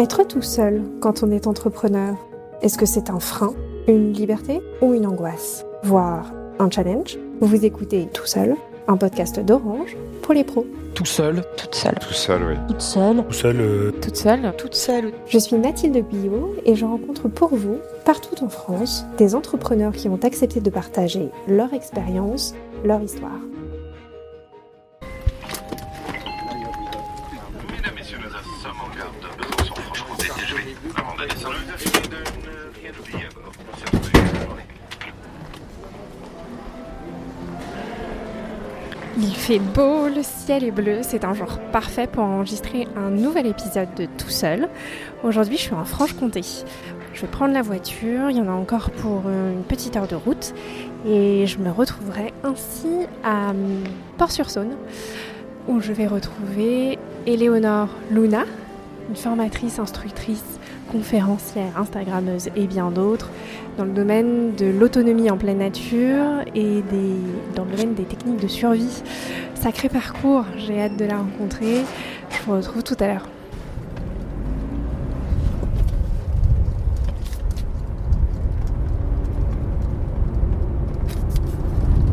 Être tout seul quand on est entrepreneur, est-ce que c'est un frein, une liberté ou une angoisse? Voire un challenge? Vous écoutez Tout seul, un podcast d'Orange pour les pros. Tout seul Toute seule. Tout seul, oui. Toute seule. Tout seul, euh, Toute seule. Toute seule. Je suis Mathilde Guyot et je rencontre pour vous, partout en France, des entrepreneurs qui ont accepté de partager leur expérience, leur histoire. Il fait beau, le ciel est bleu, c'est un jour parfait pour enregistrer un nouvel épisode de Tout seul. Aujourd'hui, je suis en Franche-Comté. Je vais prendre la voiture, il y en a encore pour une petite heure de route et je me retrouverai ainsi à hum, Port-sur-Saône où je vais retrouver Éléonore Luna, une formatrice, instructrice, conférencière, instagrammeuse et bien d'autres dans le domaine de l'autonomie en pleine nature et des, dans le domaine des techniques de survie. Sacré parcours, j'ai hâte de la rencontrer. Je vous retrouve tout à l'heure.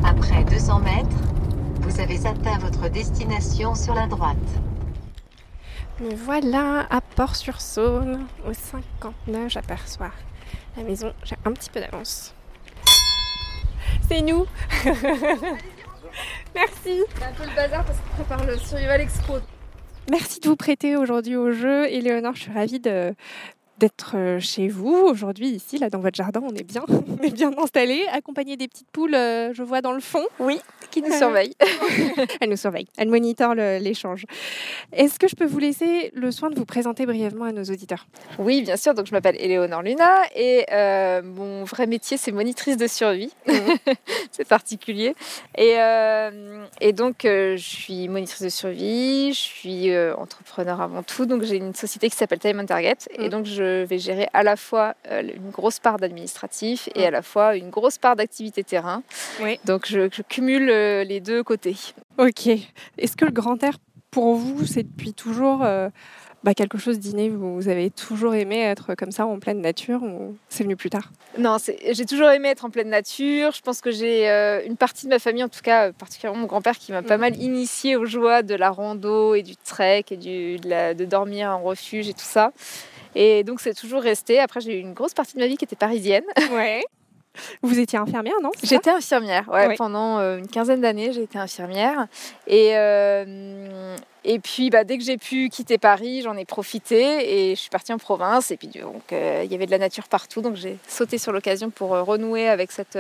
Après 200 mètres, vous avez atteint votre destination sur la droite. Me voilà à Port-sur-Saône, au 59, j'aperçois la maison. J'ai un petit peu d'avance. C'est nous Merci C'est un peu le bazar parce qu'on prépare le Survival Expo. Merci de vous prêter aujourd'hui au jeu. Éléonore, je suis ravie de d'être euh, chez vous aujourd'hui ici là dans votre jardin on est bien on est bien installé accompagné des petites poules euh, je vois dans le fond Oui, qui nous surveille. elles nous surveillent elles monitorent l'échange est-ce que je peux vous laisser le soin de vous présenter brièvement à nos auditeurs? Oui, bien sûr. Donc, je m'appelle Éléonore Luna et euh, mon vrai métier, c'est monitrice de survie. c'est particulier. Et, euh, et donc, euh, je suis monitrice de survie, je suis euh, entrepreneur avant tout. Donc, j'ai une société qui s'appelle Time on Target. Et Mhm. donc, je vais gérer à la fois euh, une grosse part d'administratif et à la fois une grosse part d'activité terrain. Oui. Donc, je, je cumule euh, les deux côtés. ok est-ce que le grand air pour vous c'est depuis toujours euh, bah, quelque chose d'inné vous, avez toujours aimé être comme ça en pleine nature ou c'est venu plus tard? Non, j'ai toujours aimé être en pleine nature. Je pense que j'ai euh, une partie de ma famille, en tout cas euh, particulièrement mon grand-père, qui m'a pas mal initié aux joies de la rando et du trek et du, de, la- de dormir en refuge et tout ça. Et donc c'est toujours resté. Après, j'ai eu une grosse partie de ma vie qui était parisienne. ouais vous étiez infirmière non J'étais infirmière, ouais, Oui. pendant euh, une quinzaine d'années, j'ai été infirmière. Et, euh, et puis, bah, dès que j'ai pu quitter Paris, j'en ai profité et je suis partie en province. Et puis, donc, euh, il y avait de la nature partout, donc j'ai sauté sur l'occasion pour renouer avec cette,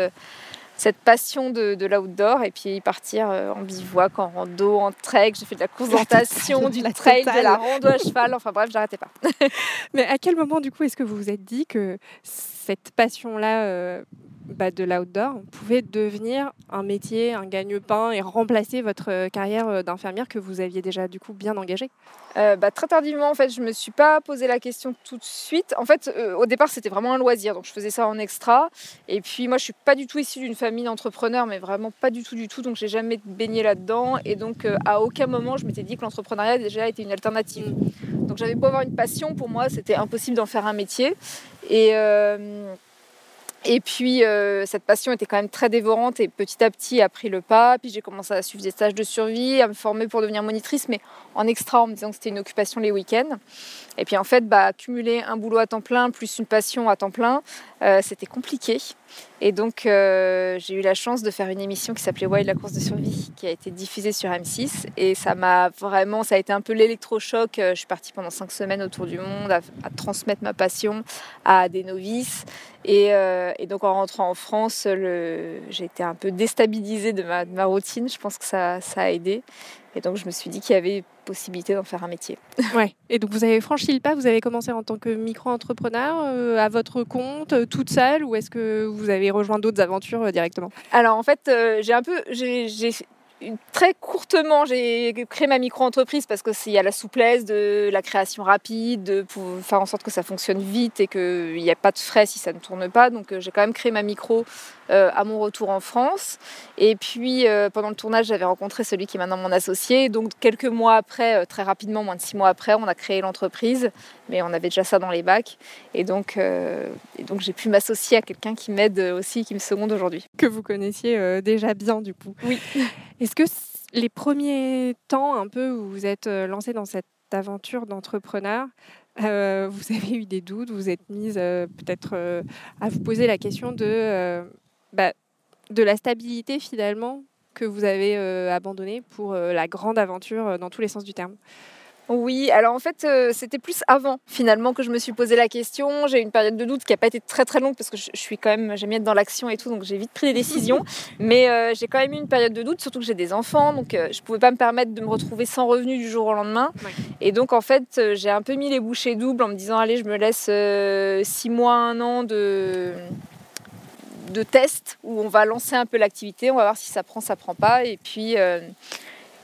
cette passion de, de l'outdoor et puis partir en bivouac, en rando, en trek. J'ai fait de la totale, du trail, totale. de la rando à cheval. Enfin bref, j'arrêtais pas. Mais à quel moment, du coup, est-ce que vous vous êtes dit que cette passion-là euh, bah, de l'outdoor pouvait devenir un métier, un gagne-pain et remplacer votre euh, carrière euh, d'infirmière que vous aviez déjà, du coup, bien engagée Euh, bah, très tardivement, en fait, je me suis pas posé la question tout de suite. En fait, euh, au départ, c'était vraiment un loisir, donc je faisais ça en extra. Et puis, moi, je suis pas du tout issue d'une famille d'entrepreneurs, mais vraiment pas du tout, du tout. Donc, j'ai jamais baigné là-dedans. Et donc, euh, à aucun moment, je m'étais dit que l'entrepreneuriat déjà était une alternative. Donc, j'avais beau avoir une passion, pour moi, c'était impossible d'en faire un métier. Et et puis, euh, cette passion était quand même très dévorante et petit à petit a pris le pas. Puis j'ai commencé à suivre des stages de survie, à me former pour devenir monitrice, mais en extra en me disant que c'était une occupation les week-ends. Et puis en fait, bah, un boulot à temps plein plus une passion à temps plein, euh, c'était compliqué. Et donc euh, j'ai eu la chance de faire une émission qui s'appelait Wild la course de survie, qui a été diffusée sur M6. Et ça m'a vraiment, ça a été un peu l'électrochoc. Euh, Je suis partie pendant cinq semaines autour du monde à, transmettre ma passion à des novices. Et, euh, et donc en rentrant en France, j'ai été un peu déstabilisée de ma, de ma routine. Je pense que ça, ça a aidé. Et donc je me suis dit qu'il y avait possibilité d'en faire un métier. Ouais. Et donc, vous avez franchi le pas, vous avez commencé en tant que micro-entrepreneur, euh, à votre compte, euh, toute seule, ou est-ce que vous avez rejoint d'autres aventures euh, directement? Alors en fait, j'ai un peu, j'ai très courtement, j'ai créé ma micro-entreprise parce qu'il y a la souplesse de la création rapide, de faire en sorte que ça fonctionne vite et qu'il n'y a pas de frais si ça ne tourne pas. Donc euh, j'ai quand même créé ma micro euh, à mon retour en France. Et puis euh, pendant le tournage, j'avais rencontré celui qui est maintenant mon associé. Donc quelques mois après, très rapidement, moins de six mois après, on a créé l'entreprise. Mais on avait déjà ça dans les bacs. Et donc, et donc j'ai pu m'associer à quelqu'un qui m'aide aussi, qui me seconde aujourd'hui. Que vous connaissiez déjà bien du coup. Oui. Est-ce que les premiers temps un peu où vous êtes euh, lancé dans cette aventure d'entrepreneur, euh, vous avez eu des doutes, vous êtes mise euh, peut-être à vous poser la question de, bah, de la stabilité finalement que vous avez abandonnée pour la grande aventure dans tous les sens du terme? Oui, alors en fait, euh, c'était plus avant finalement que je me suis posé la question. J'ai eu une période de doute qui n'a pas été très très longue parce que je, suis quand même, j'aime bien être dans l'action et tout, donc j'ai vite pris des décisions. Mais euh, j'ai quand même eu une période de doute, surtout que j'ai des enfants, donc euh, je ne pouvais pas me permettre de me retrouver sans revenu du jour au lendemain. Et donc en fait, j'ai un peu mis les bouchées doubles en me disant, allez, je me laisse six mois, un an de de test où on va lancer un peu l'activité, on va voir si ça prend, ça prend pas, et puis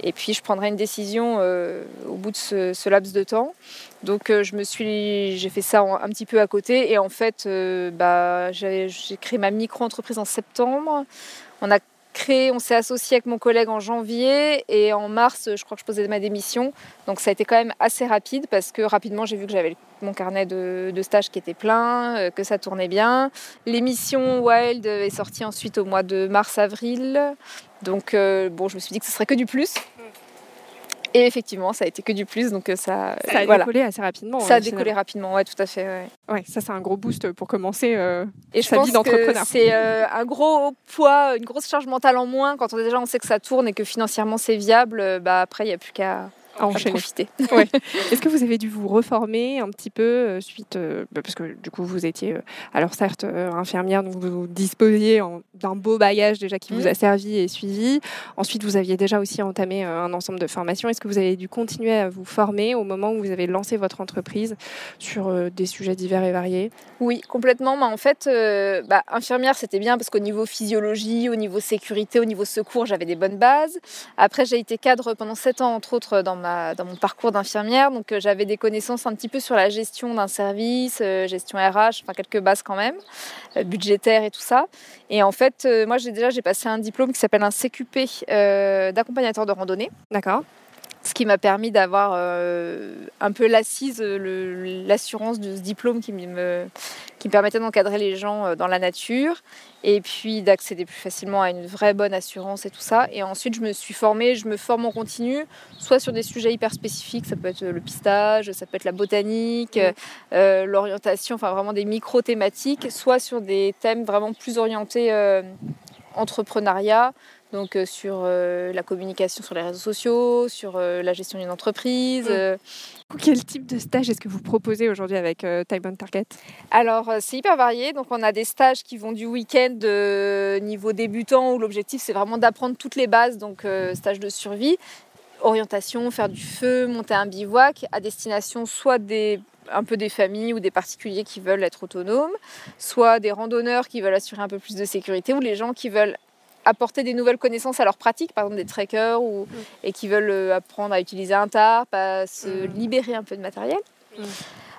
et puis je prendrai une décision euh, au bout de ce, laps de temps. Donc euh, je me suis, j'ai fait ça un petit peu à côté et en fait, euh, bah, j'ai créé ma micro-entreprise en septembre. On a créé, on s'est associé avec mon collègue en janvier et en mars, je crois que je posais ma démission. Donc ça a été quand même assez rapide parce que rapidement j'ai vu que j'avais mon carnet de, de stage qui était plein, que ça tournait bien. L'émission Wild est sortie ensuite au mois de mars-avril. Donc bon, je me suis dit que ce serait que du plus. Et effectivement, ça a été que du plus, donc euh, ça. Ça a décollé assez rapidement. Ça a décollé rapidement, ouais, tout à fait. Ouais, ouais ça c'est un gros boost pour commencer euh, Et sa vie d'entrepreneur. C'est euh, un gros poids, une grosse charge mentale en moins quand on, déjà on sait que ça tourne et que financièrement c'est viable. Bah après, il n'y a plus qu'à à. Ouais. Est-ce que vous avez dû vous reformer un petit peu euh, suite, euh, bah, parce que du coup vous étiez, euh, alors certes infirmière, donc vous disposiez d'un beau bagage déjà qui vous a mmh. servi et suivi. Ensuite, vous aviez déjà aussi entamé un ensemble de formations. Est-ce que vous avez dû continuer à vous former au moment où vous avez lancé votre entreprise sur des sujets divers et variés? Oui, complètement. Mais en fait, bah, infirmière, c'était bien parce qu'au niveau physiologie, au niveau sécurité, au niveau secours, j'avais des bonnes bases. Après, j'ai été cadre pendant sept ans, entre autres, dans dans mon parcours d'infirmière. Donc euh, j'avais des connaissances un petit peu sur la gestion d'un service, euh, gestion RH, enfin quelques bases quand même, euh, budgétaire et tout ça. Et en fait, moi j'ai déjà j'ai passé un diplôme qui s'appelle un CQP d'accompagnateur de randonnée. D'accord ce qui m'a permis d'avoir euh, un peu l'assise, l'assurance de ce diplôme qui me, qui me permettait d'encadrer les gens euh, dans la nature et puis d'accéder plus facilement à une vraie bonne assurance et tout ça. Et ensuite, je me suis formée, je me forme en continu, soit sur des sujets hyper spécifiques, ça peut être le pistage, ça peut être la botanique, euh, l'orientation, enfin vraiment des micro-thématiques, soit sur des thèmes vraiment plus orientés entrepreneuriat, donc euh, sur euh, la communication sur les réseaux sociaux, sur euh, la gestion d'une entreprise. Mm. Quel type de stage est-ce que vous proposez aujourd'hui avec Time on Target? Alors c'est hyper varié, donc on a des stages qui vont du week-end niveau débutant où l'objectif c'est vraiment d'apprendre toutes les bases, donc stage de survie, orientation, faire du feu, monter un bivouac à destination soit des un peu des familles ou des particuliers qui veulent être autonomes, soit des randonneurs qui veulent assurer un peu plus de sécurité ou les gens qui veulent apporter des nouvelles connaissances à leur pratique, par exemple des trekkers ou, mm. et qui veulent euh, apprendre à utiliser un tarp, à se mm. libérer un peu de matériel. Mm.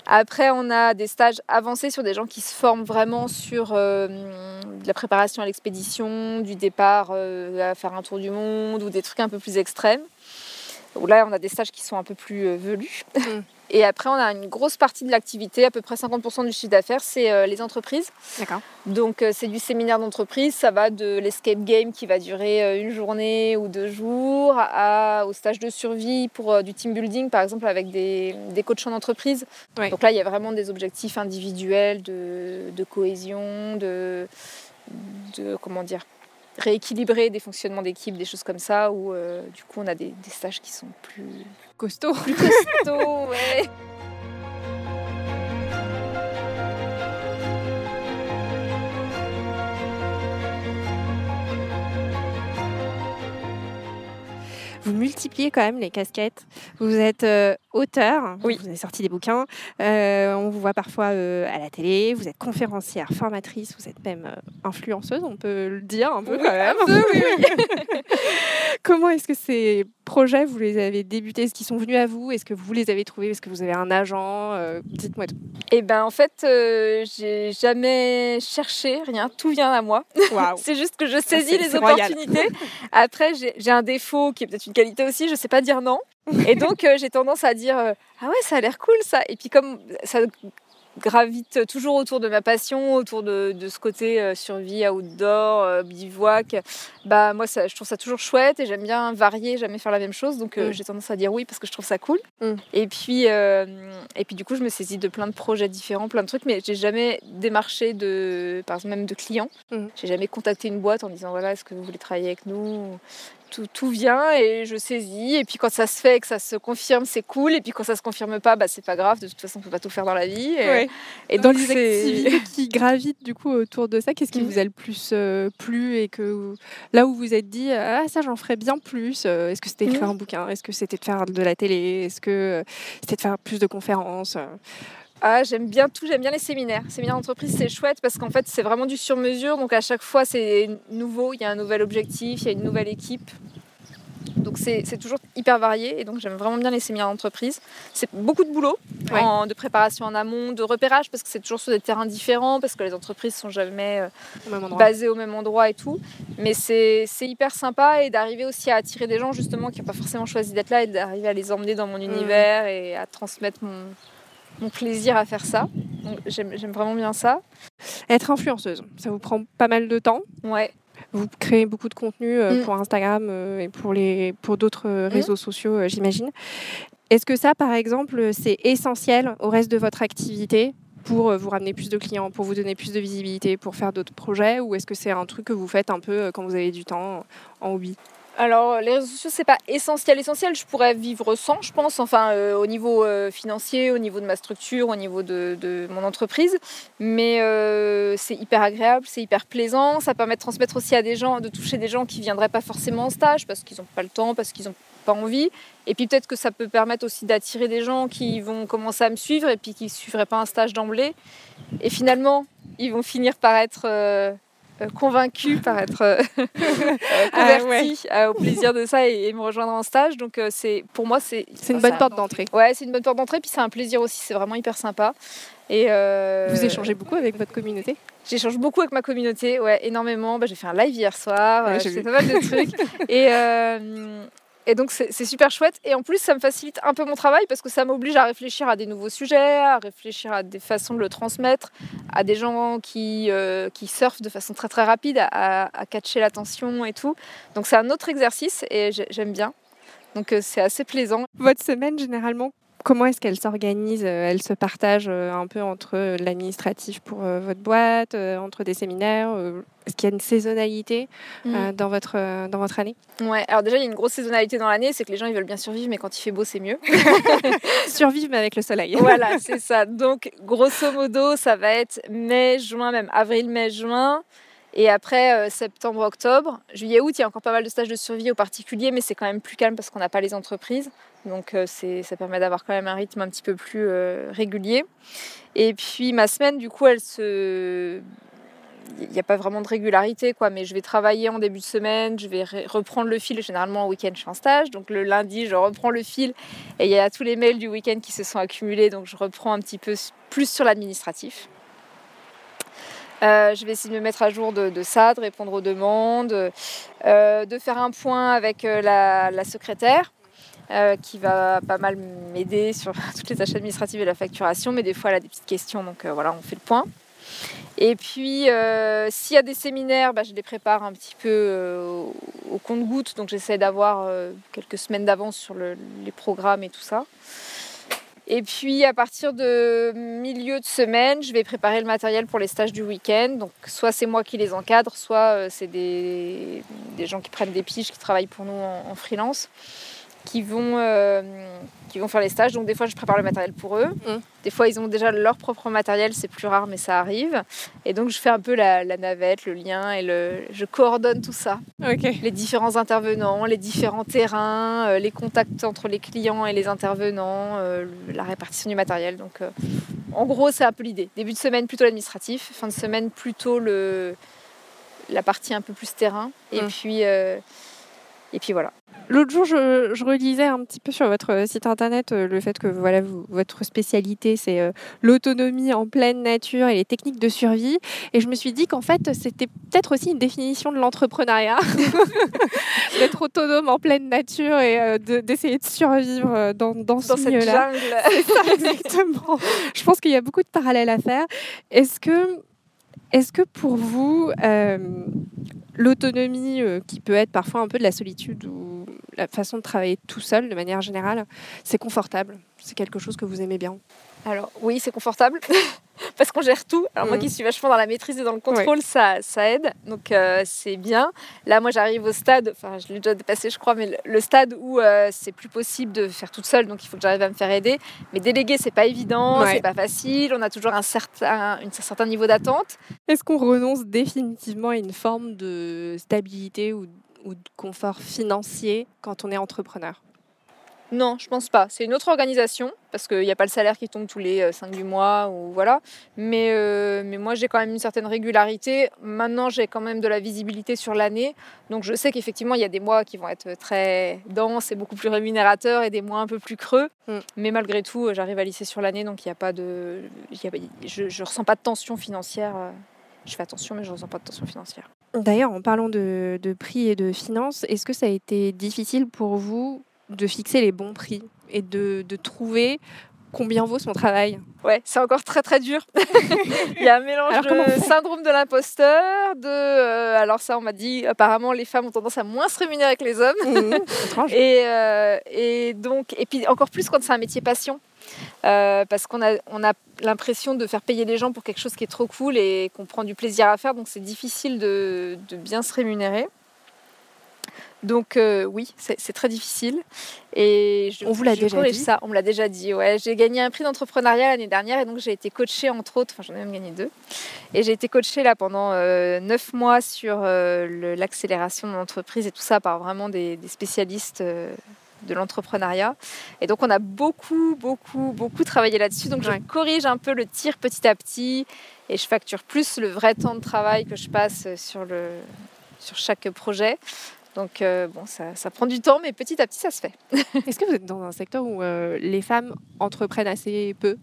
Après, on a des stages avancés sur des gens qui se forment vraiment sur euh, la préparation à l'expédition, du départ euh, à faire un tour du monde ou des trucs un peu plus extrêmes. Où là, on a des stages qui sont un peu plus velus. Et après, on a une grosse partie de l'activité, à peu près 50% du chiffre d'affaires, c'est euh, les entreprises. D'accord. Donc, euh, c'est du séminaire d'entreprise. Ça va de l'escape game qui va durer euh, une journée ou deux jours, à, au stage de survie pour du team building, par exemple, avec des, des coachs en entreprise. Donc là, il y a vraiment des objectifs individuels de, de cohésion, de, de comment dire rééquilibrer des fonctionnements d'équipe, des choses comme ça, où du coup on a des, des stages qui sont plus costaud. Plus costaud, ouais. Vous multipliez quand même les casquettes. Vous êtes euh, auteur, Oui. vous avez sorti des bouquins, euh, on vous voit parfois euh, à la télé, vous êtes conférencière, formatrice, vous êtes même influenceuse, on peut le dire un peu Oui, quand même. peu, oui, Comment est-ce que ces projets, vous les avez débutés Est-ce qu'ils sont venus à vous? Est-ce que vous les avez trouvés? Est-ce que vous avez un agent? Euh, Dites-moi tout. Et ben en fait, euh, j'ai jamais cherché rien, tout vient à moi. Waouh C'est juste que je c'est- saisis les opportunités. Après, j'ai j'ai un défaut qui est peut-être une qualité aussi, je sais pas dire non. Et donc, euh, j'ai tendance à dire euh, Ah ouais, ça a l'air cool ça. Et puis, comme ça gravite toujours autour de ma passion, autour de, de ce côté euh, survie, outdoor, euh, bivouac, bah moi, ça, je trouve ça toujours chouette et j'aime bien varier, jamais faire la même chose. Donc, euh, Mm. j'ai tendance à dire oui parce que je trouve ça cool. Mm. Et, puis, et puis, du coup, je me saisis de plein de projets différents, plein de trucs, mais j'ai jamais démarché de, par exemple, même de clients. Mm. J'ai jamais contacté une boîte en disant voilà, est-ce que vous voulez travailler avec nous tout, tout vient et je saisis. Et puis quand ça se fait et que ça se confirme, c'est cool. Et puis quand ça se confirme pas, bah, c'est pas grave. De toute façon, on peut pas tout faire dans la vie. Et, Ouais. et Dans donc, les activités qui gravitent du coup autour de ça, qu'est-ce qui Mhm. vous a le plus euh, plu et que là où vous êtes dit ah ça j'en ferais bien plus euh, Est-ce que c'était écrire Mhm. un bouquin? Est-ce que c'était de faire de la télé? Est-ce que euh, c'était de faire plus de conférences? Ah, j'aime bien tout, j'aime bien les séminaires. Séminaires d'entreprise, c'est chouette parce qu'en fait, c'est vraiment du sur-mesure. Donc à chaque fois, c'est nouveau, il y a un nouvel objectif, il y a une nouvelle équipe. Donc c'est toujours hyper varié et donc j'aime vraiment bien les séminaires d'entreprise. C'est beaucoup de boulot, Ouais. en- de préparation en amont, de repérage parce que c'est toujours sur des terrains différents, parce que les entreprises sont jamais euh, au basées au même endroit et tout. Mais c'est c'est hyper sympa et d'arriver aussi à attirer des gens justement qui n'ont pas forcément choisi d'être là et d'arriver à les emmener dans mon univers et à transmettre mon, mon plaisir à faire ça. J'aime vraiment bien ça. Être influenceuse, ça vous prend pas mal de temps. Ouais. Vous créez beaucoup de contenu euh, Mm. pour Instagram euh, et pour, les, pour d'autres euh, réseaux sociaux, j'imagine. Est-ce que ça, par exemple, c'est essentiel au reste de votre activité pour vous ramener plus de clients, pour vous donner plus de visibilité, pour faire d'autres projets Ou est-ce que c'est un truc que vous faites un peu quand vous avez du temps en hobby? Alors les réseaux sociaux c'est pas essentiel essentiel. Je pourrais vivre sans, je pense. Enfin euh, au niveau euh, financier, au niveau de ma structure, au niveau de, de mon entreprise. Mais euh, c'est hyper agréable, c'est hyper plaisant. Ça permet de transmettre aussi à des gens, de toucher des gens qui viendraient pas forcément en stage parce qu'ils n'ont pas le temps, parce qu'ils n'ont pas envie. Et puis peut-être que ça peut permettre aussi d'attirer des gens qui vont commencer à me suivre et puis qui ne suivraient pas un stage d'emblée. Et finalement, ils vont finir par être euh, convaincus, par être euh, Ah convertis euh, au plaisir de ça et, et me rejoindre en stage. Donc c'est pour moi c'est C'est une bonne porte d'entrée. Ouais, c'est une bonne porte d'entrée puis c'est un plaisir aussi. C'est vraiment hyper sympa. Et euh, Vous échangez beaucoup avec votre communauté? J'échange beaucoup avec ma communauté, ouais, énormément. Bah, j'ai fait un live hier soir, Ouais, j'ai fait pas mal de trucs. et, euh, et donc c'est super chouette. Et en plus, ça me facilite un peu mon travail parce que ça m'oblige à réfléchir à des nouveaux sujets, à réfléchir à des façons de le transmettre, à des gens qui, euh, qui surfent de façon très très rapide, à, à, catcher l'attention et tout. Donc c'est un autre exercice et j'ai- j'aime bien. Donc euh, c'est assez plaisant. Votre semaine, généralement, comment est-ce qu'elle s'organise Euh, Elle se partage euh, un peu entre euh, l'administratif pour votre boîte, entre des séminaires Est-ce qu'il y a une saisonnalité euh, dans, votre, dans votre année? Ouais, alors déjà il y a une grosse saisonnalité dans l'année, c'est que les gens ils veulent bien survivre, mais quand il fait beau c'est mieux. Survivre mais avec le soleil. voilà, c'est ça. Donc, grosso modo, ça va être mai, juin, même avril, mai, juin. Et après, euh, septembre, octobre. Juillet, août, il y a encore pas mal de stages de survie aux particuliers, mais c'est quand même plus calme parce qu'on n'a pas les entreprises. Donc, euh, ça permet d'avoir quand même un rythme un petit peu plus euh, régulier. Et puis, ma semaine, du coup, elle se. Il n'y a pas vraiment de régularité, quoi, mais je vais travailler en début de semaine, je vais re- reprendre le fil. Généralement, au week-end, je fais un stage. Donc, le lundi, je reprends le fil et il y a tous les mails du week-end qui se sont accumulés, donc je reprends un petit peu plus sur l'administratif. Euh, je vais essayer de me mettre à jour de, ça, de répondre aux demandes, euh, de faire un point avec euh, la, secrétaire qui va pas mal m'aider sur toutes les tâches administratives et la facturation, mais des fois elle a des petites questions, donc voilà, on fait le point. Et puis, s'il y a des séminaires, bah, je les prépare un petit peu au, compte-goutte. Donc, j'essaie d'avoir quelques semaines d'avance sur le- les programmes et tout ça. Et puis, à partir de milieu de semaine, je vais préparer le matériel pour les stages du week-end. Donc, soit c'est moi qui les encadre, soit euh, c'est des, gens qui prennent des piges, qui travaillent pour nous en freelance. Qui vont, euh, qui vont faire les stages. Donc des fois, je prépare le matériel pour eux. Mm. Des fois, ils ont déjà leur propre matériel. C'est plus rare, mais ça arrive. Et donc, je fais un peu la, la navette, le lien et le, je coordonne tout ça. Les différents intervenants, les différents terrains, euh, les contacts entre les clients et les intervenants, euh, la répartition du matériel. Donc, en gros, c'est un peu l'idée. Début de semaine, plutôt l'administratif. Fin de semaine, plutôt le, la partie un peu plus terrain. Et Mm. puis... et puis voilà. L'autre jour, je, je relisais un petit peu sur votre site internet euh, le fait que voilà, vous- votre spécialité, c'est euh, l'autonomie en pleine nature et les techniques de survie. Et je me suis dit qu'en fait, c'était peut-être aussi une définition de l'entrepreneuriat, d'être autonome en pleine nature et euh, de- d'essayer de, survivre euh, dans, dans ce Dans cette jungle. Exactement. Je pense qu'il y a beaucoup de parallèles à faire. Est-ce que, est-ce que pour vous, l'autonomie, euh, qui peut être parfois un peu de la solitude ou la façon de travailler tout seul de manière générale, c'est confortable. C'est quelque chose que vous aimez bien. Alors oui, c'est confortable parce qu'on gère tout. Alors moi qui suis vachement dans la maîtrise et dans le contrôle, ça, ça aide. Donc euh, c'est bien. Là, moi j'arrive au stade, enfin je l'ai déjà dépassé je crois, mais le, le stade où euh, c'est plus possible de faire toute seule, donc il faut que j'arrive à me faire aider. Mais déléguer, c'est pas évident, Ouais. c'est pas facile. On a toujours un certain, un certain niveau d'attente. Est-ce qu'on renonce définitivement à une forme de stabilité ou, ou de confort financier quand on est entrepreneur? Non, je pense pas. C'est une autre organisation parce qu'il n'y a pas le salaire qui tombe tous les 5 du mois ou voilà. Mais, euh, mais moi, j'ai quand même une certaine régularité. Maintenant, j'ai quand même de la visibilité sur l'année. Donc, je sais qu'effectivement, il y a des mois qui vont être très denses et beaucoup plus rémunérateurs et des mois un peu plus creux. Mm. Mais malgré tout, euh, j'arrive à lisser sur l'année. Donc, il n'y a pas de. il y a- je ne ressens pas de tension financière. euh. Je fais attention, mais je ne ressens pas de tension financière. D'ailleurs, en parlant de, de prix et de finances, est-ce que ça a été difficile pour vous de fixer les bons prix et de, de trouver combien vaut son travail Ouais, c'est encore très très dur. Il y a un mélange Alors, de syndrome de l'imposteur, de euh, alors ça on m'a dit apparemment les femmes ont tendance à moins se rémunérer que les hommes Étrange. et, euh, et donc et puis encore plus quand c'est un métier passion Euh, parce qu'on a on a l'impression de faire payer les gens pour quelque chose qui est trop cool et qu'on prend du plaisir à faire donc c'est difficile de, de bien se rémunérer. Donc euh, oui, c'est très difficile. Et je, On vous l'a déjà dit ça, on me l'a déjà dit. Ouais, j'ai gagné un prix d'entrepreneuriat l'année dernière et donc j'ai été coachée entre autres, enfin j'en ai même gagné deux. Et j'ai été coachée là pendant euh, neuf mois sur euh, l'accélération de l'entreprise et tout ça par vraiment des, des spécialistes euh, de l'entrepreneuriat. Et donc on a beaucoup, beaucoup, beaucoup travaillé là-dessus. Donc Ouais. je corrige un peu le tir petit à petit et je facture plus le vrai temps de travail que je passe sur, le, sur chaque projet. Donc euh, bon, ça, prend du temps, mais petit à petit, ça se fait. Est-ce que vous êtes dans un secteur où euh, les femmes entreprennent assez peu?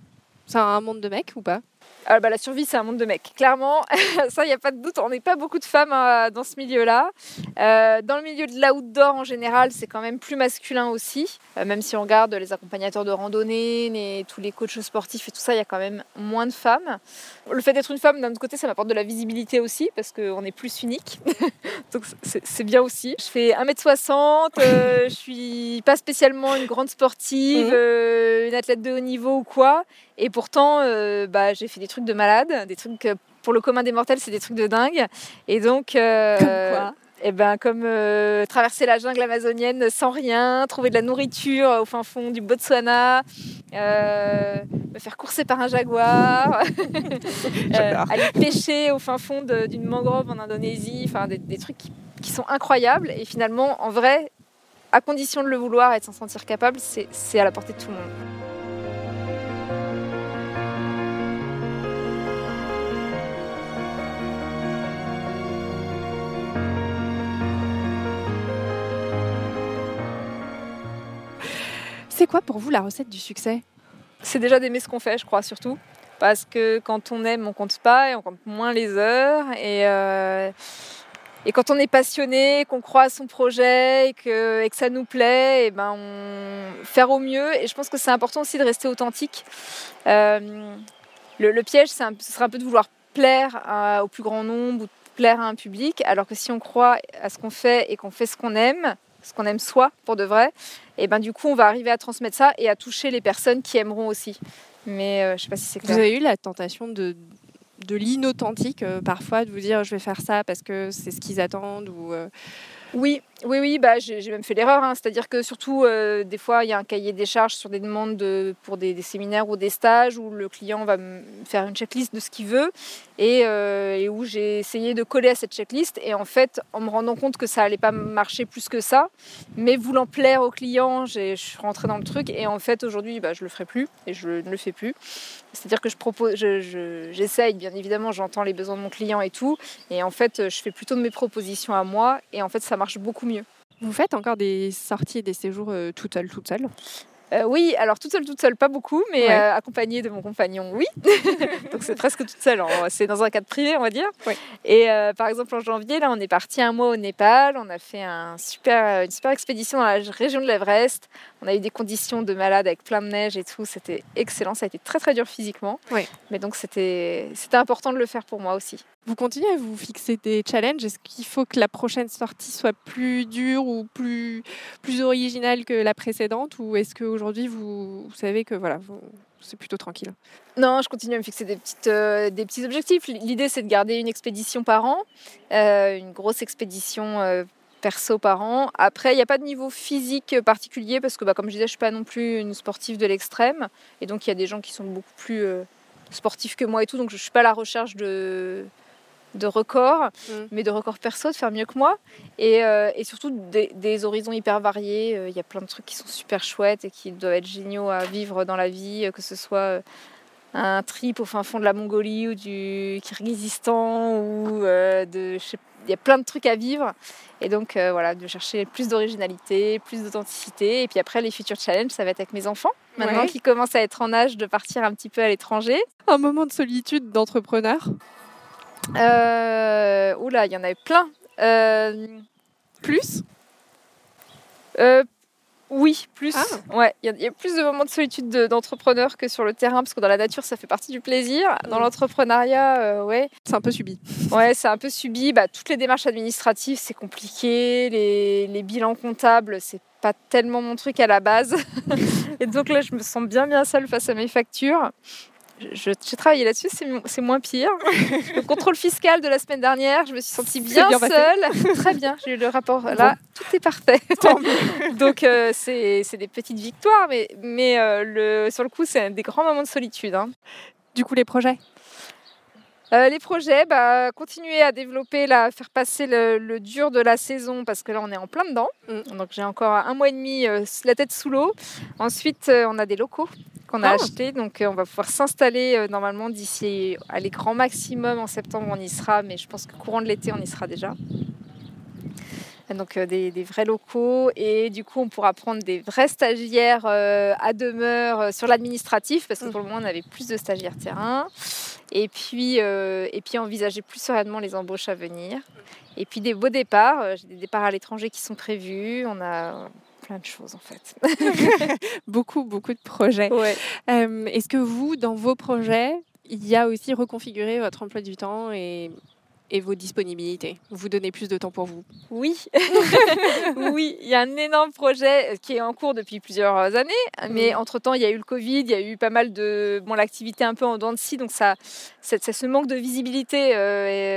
C'est un monde de mecs ou pas? Ah, bah, la survie, c'est un monde de mecs. Clairement, ça, il n'y a pas de doute. On n'est pas beaucoup de femmes euh, dans ce milieu-là. Euh, dans le milieu de l'outdoor, en général, c'est quand même plus masculin aussi. Euh, même si on regarde les accompagnateurs de randonnée, les- tous les coachs sportifs et tout ça, il y a quand même moins de femmes. Le fait d'être une femme, d'un autre côté, ça m'apporte de la visibilité aussi, parce qu'on est plus unique. Donc, c'est bien aussi. Je fais 1m60, euh, je suis pas spécialement une grande sportive, euh, une athlète de haut niveau ou quoi. Et pourtant, euh, bah, j'ai fait des trucs de malade, des trucs euh, pour le commun des mortels, c'est des trucs de dingue. Et donc, euh, Comme quoi eh ben, comme euh, traverser la jungle amazonienne sans rien, trouver de la nourriture au fin fond du Botswana, euh, me faire courser par un jaguar, euh, aller pêcher au fin fond d'une mangrove en Indonésie, enfin des, des trucs qui, qui sont incroyables. Et finalement, en vrai, à condition de le vouloir et de s'en sentir capable, c'est à la portée de tout le monde. C'est quoi pour vous la recette du succès? C'est déjà d'aimer ce qu'on fait, je crois, surtout. Parce que quand on aime, on compte pas et on compte moins les heures. Et, euh, quand on est passionné, qu'on croit à son projet et que, ça nous plaît, et ben on faire au mieux. Et je pense que c'est important aussi de rester authentique. Euh, le, piège, un- ce serait un peu de vouloir plaire au plus grand nombre ou plaire à un public, alors que si on croit à ce qu'on fait et qu'on fait ce qu'on aime, ce qu'on aime soi pour de vrai, et ben du coup on va arriver à transmettre ça et à toucher les personnes qui aimeront aussi. Mais euh, je sais pas si c'est Vous clair. avez eu la tentation de, de l'inauthentique euh, parfois, de vous dire je vais faire ça parce que c'est ce qu'ils attendent ou, euh, Oui, oui, oui, bah, j'ai même fait l'erreur. hein. C'est-à-dire que surtout, euh, des fois, il y a un cahier des charges sur des demandes de- pour des, séminaires ou des stages où le client va faire une checklist de ce qu'il veut et, euh, et où j'ai essayé de coller à cette checklist. Et en fait, en me rendant compte que ça allait pas marcher plus que ça, mais voulant plaire au client, je suis rentrée dans le truc. Et en fait, aujourd'hui, bah, je le ferai plus et je ne le fais plus. C'est-à-dire que je propose, je- je- j'essaye, bien évidemment, j'entends les besoins de mon client et tout. Et en fait, je fais plutôt mes propositions à moi. Et en fait, ça marche beaucoup mieux. Vous faites encore des sorties et des séjours euh, toute seule, toute seule? Euh, oui, alors toute seule, toute seule, pas beaucoup, mais Ouais. euh, accompagnée de mon compagnon, oui. Donc c'est presque toute seule. en- C'est dans un cadre privé, on va dire. Ouais. Et euh, par exemple en janvier, là, on est parti un mois au Népal. On a fait un super, une super expédition dans la région de l'Everest. On a eu des conditions de malade avec plein de neige et tout. C'était excellent. Ça a été très très dur physiquement. Ouais. Mais donc c'était important de le faire pour moi aussi. Vous continuez à vous fixer des challenges? Est-ce qu'il faut que la prochaine sortie soit plus dure ou plus, plus originale que la précédente? Ou est-ce qu'aujourd'hui, vous, vous savez que voilà, c'est plutôt tranquille? Non, je continue à me fixer des, petites, euh, des petits objectifs. L'idée, c'est de garder une expédition par an, euh, une grosse expédition euh, perso par an. Après, il n'y a pas de niveau physique particulier parce que, bah, comme je disais, je ne suis pas non plus une sportive de l'extrême. Et donc, il y a des gens qui sont beaucoup plus sportifs que moi et tout. Donc, je ne suis pas à la recherche de, de records, Mm. mais de records perso, de faire mieux que moi. Et, euh, et surtout des, des horizons hyper variés. Euh, Il y a plein de trucs qui sont super chouettes et qui doivent être géniaux à vivre dans la vie, euh, que ce soit un trip au fin fond de la Mongolie ou du Kyrgyzstan ou euh, de il y a plein de trucs à vivre et donc euh, voilà de chercher plus d'originalité plus d'authenticité et puis après les futurs challenges ça va être avec mes enfants maintenant Ouais. qui commencent à être en âge de partir un petit peu à l'étranger Un moment de solitude d'entrepreneur euh, oula il y en avait plein Euh, Plus Euh, oui, plus. Ah. Ouais, il y, a- il y a plus de moments de solitude de- d'entrepreneur que sur le terrain, parce que dans la nature, ça fait partie du plaisir. Dans Mm. l'entrepreneuriat, ouais, C'est un peu subi. ouais, c'est un peu subi. Bah, toutes les démarches administratives, c'est compliqué. Les, les bilans comptables, c'est pas tellement mon truc à la base. Et donc là, je me sens bien, bien seule face à mes factures. Je- J'ai travaillé là-dessus, c'est mo- c'est moins pire. Le contrôle fiscal de la semaine dernière, je me suis sentie bien, seule. Très bien, j'ai eu le rapport. Là, tout est parfait. Donc euh, c'est des petites victoires, mais, mais euh, le, sur le coup, c'est un des grands moments de solitude. hein. Du coup, les projets? Euh, les projets, bah, continuer à développer, là, faire passer le, le dur de la saison, parce que là, on est en plein dedans. Mm. Donc j'ai encore un mois et demi euh, la tête sous l'eau. Ensuite, euh, on a des locaux qu'on a Ah. achetés, donc on va pouvoir s'installer normalement d'ici, allez, grand maximum en septembre, on y sera, mais je pense que courant de l'été, on y sera déjà. Donc des, des vrais locaux et du coup on pourra prendre des vrais stagiaires à demeure sur l'administratif parce que pour le moment on avait plus de stagiaires terrain et puis euh, et puis envisager plus sereinement les embauches à venir et puis des beaux départs euh, j'ai des départs à l'étranger qui sont prévus on a plein de choses en fait Beaucoup, beaucoup de projets. ouais. Euh, Est-ce que vous, dans vos projets, il y a aussi reconfigurer votre emploi du temps et, et vos disponibilités. Vous donnez plus de temps pour vous. Oui, oui, il y a un énorme projet qui est en cours depuis plusieurs années, mais entre-temps, il y a eu le Covid, il y a eu pas mal de... Bon, l'activité un peu en dents de scie, donc ça, ça, ça- ce manque de visibilité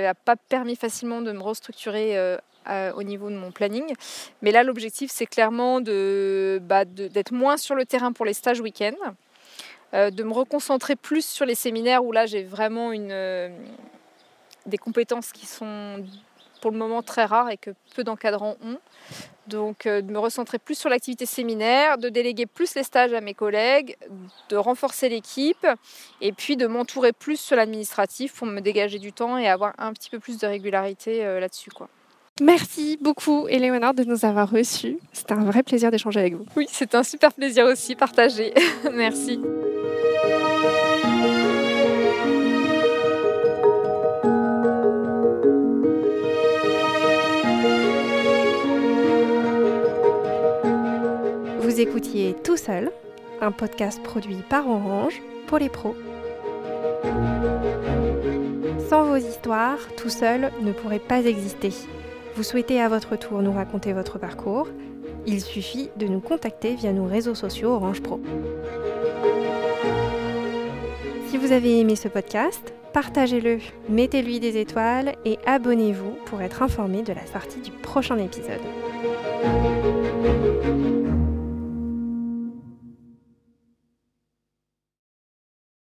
n'a pas permis facilement de me restructurer euh, au niveau de mon planning. Mais là, l'objectif, c'est clairement de, bah, de- d'être moins sur le terrain pour les stages week-end, euh, de me reconcentrer plus sur les séminaires où là, j'ai vraiment une... des compétences qui sont pour le moment très rares et que peu d'encadrants ont. Donc euh, de me recentrer plus sur l'activité séminaire, de déléguer plus les stages à mes collègues, de renforcer l'équipe et puis de m'entourer plus sur l'administratif pour me dégager du temps et avoir un petit peu plus de régularité euh, là-dessus. Quoi. Merci beaucoup, Éléonore, de nous avoir reçus. C'était un vrai plaisir d'échanger avec vous. Oui, c'est un super plaisir aussi partagé. Merci. Écoutiez Tout seul, un podcast produit par Orange pour les pros. Sans vos histoires, Tout seul ne pourrait pas exister. Vous souhaitez à votre tour nous raconter votre parcours Il suffit de nous contacter via nos réseaux sociaux Orange Pro. Si vous avez aimé ce podcast, partagez-le, mettez-lui des étoiles et abonnez-vous pour être informé de la sortie du prochain épisode.